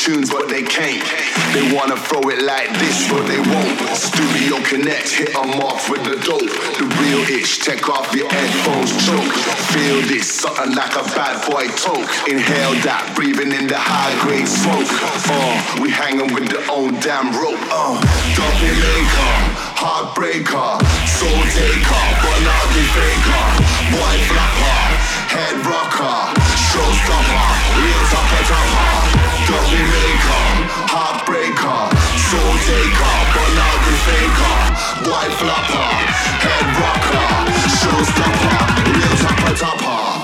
Tunes, but they can't. They wanna throw it like this, but they won't. Studio Connect, hit them off with the dope. The real itch, take off your headphones, choke. Feel this, something like a bad boy toke. Inhale that, breathing in the high grade smoke. Uh, we hanging with the own damn rope. Uh, double maker, heartbreaker, soul taker, but not the faker. White flapper, head rocker, showstopper, real topper topper. Double maker, heartbreaker, soul taker, but now the faker. White flopper, head rocker, showstopper, real topper topper.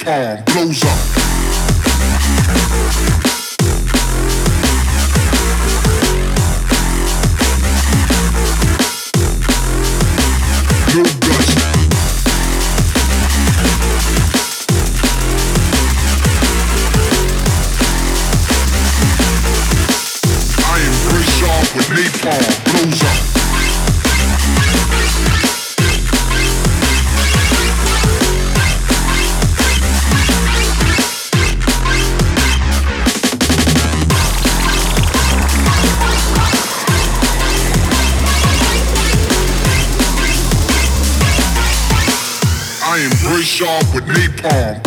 Palm blows up. Napalm,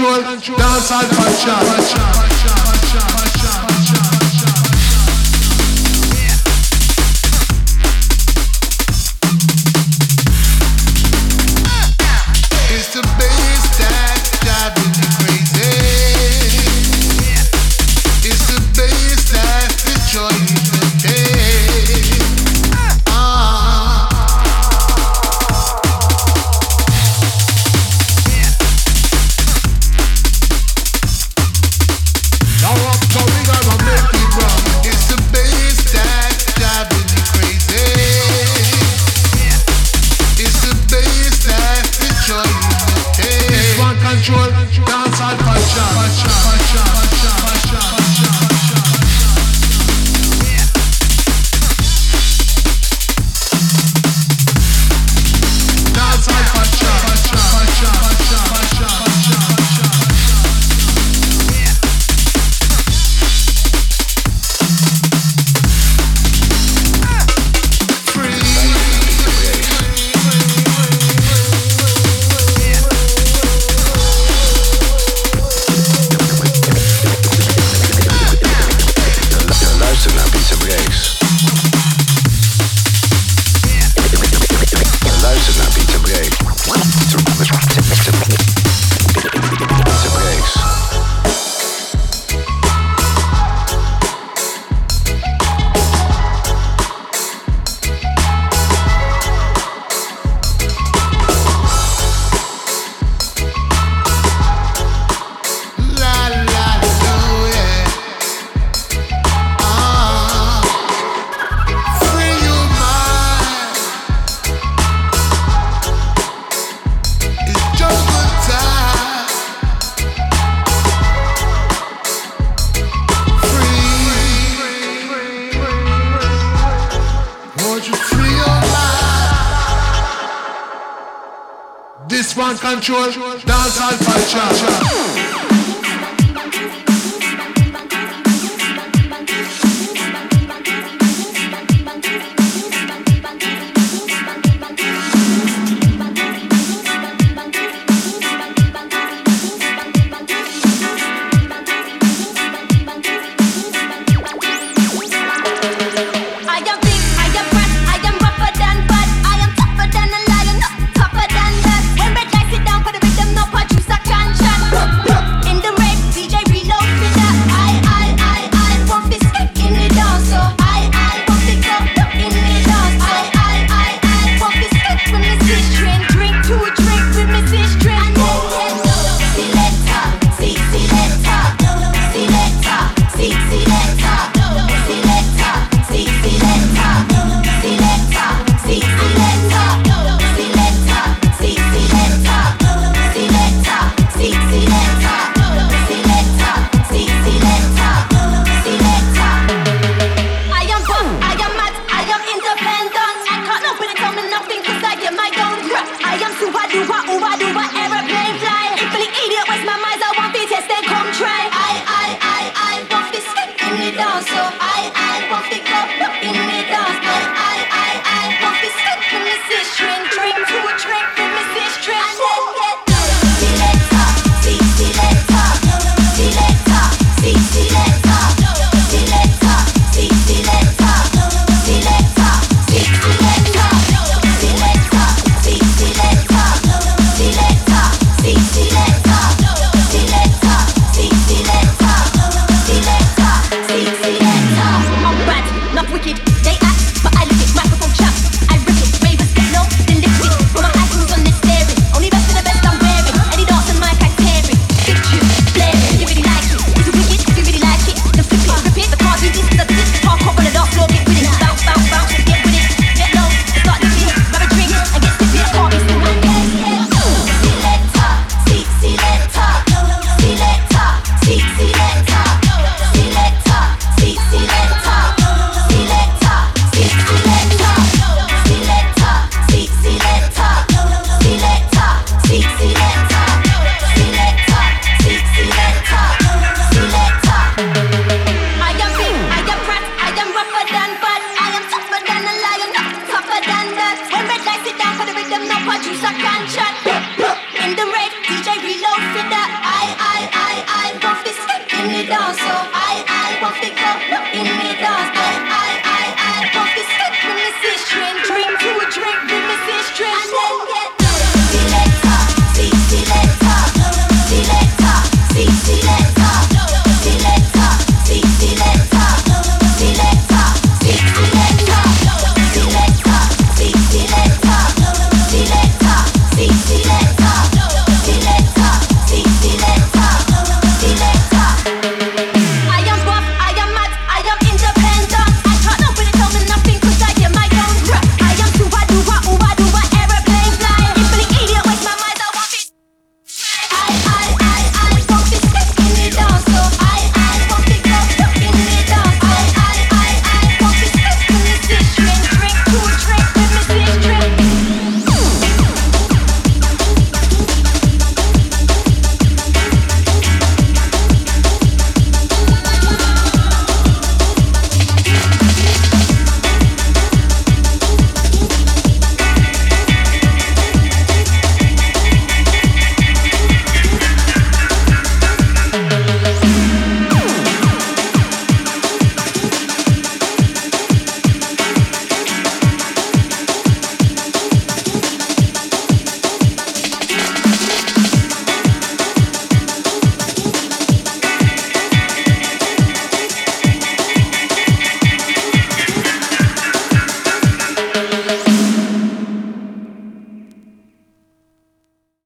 one control, dance all culture. Control, dance all culture.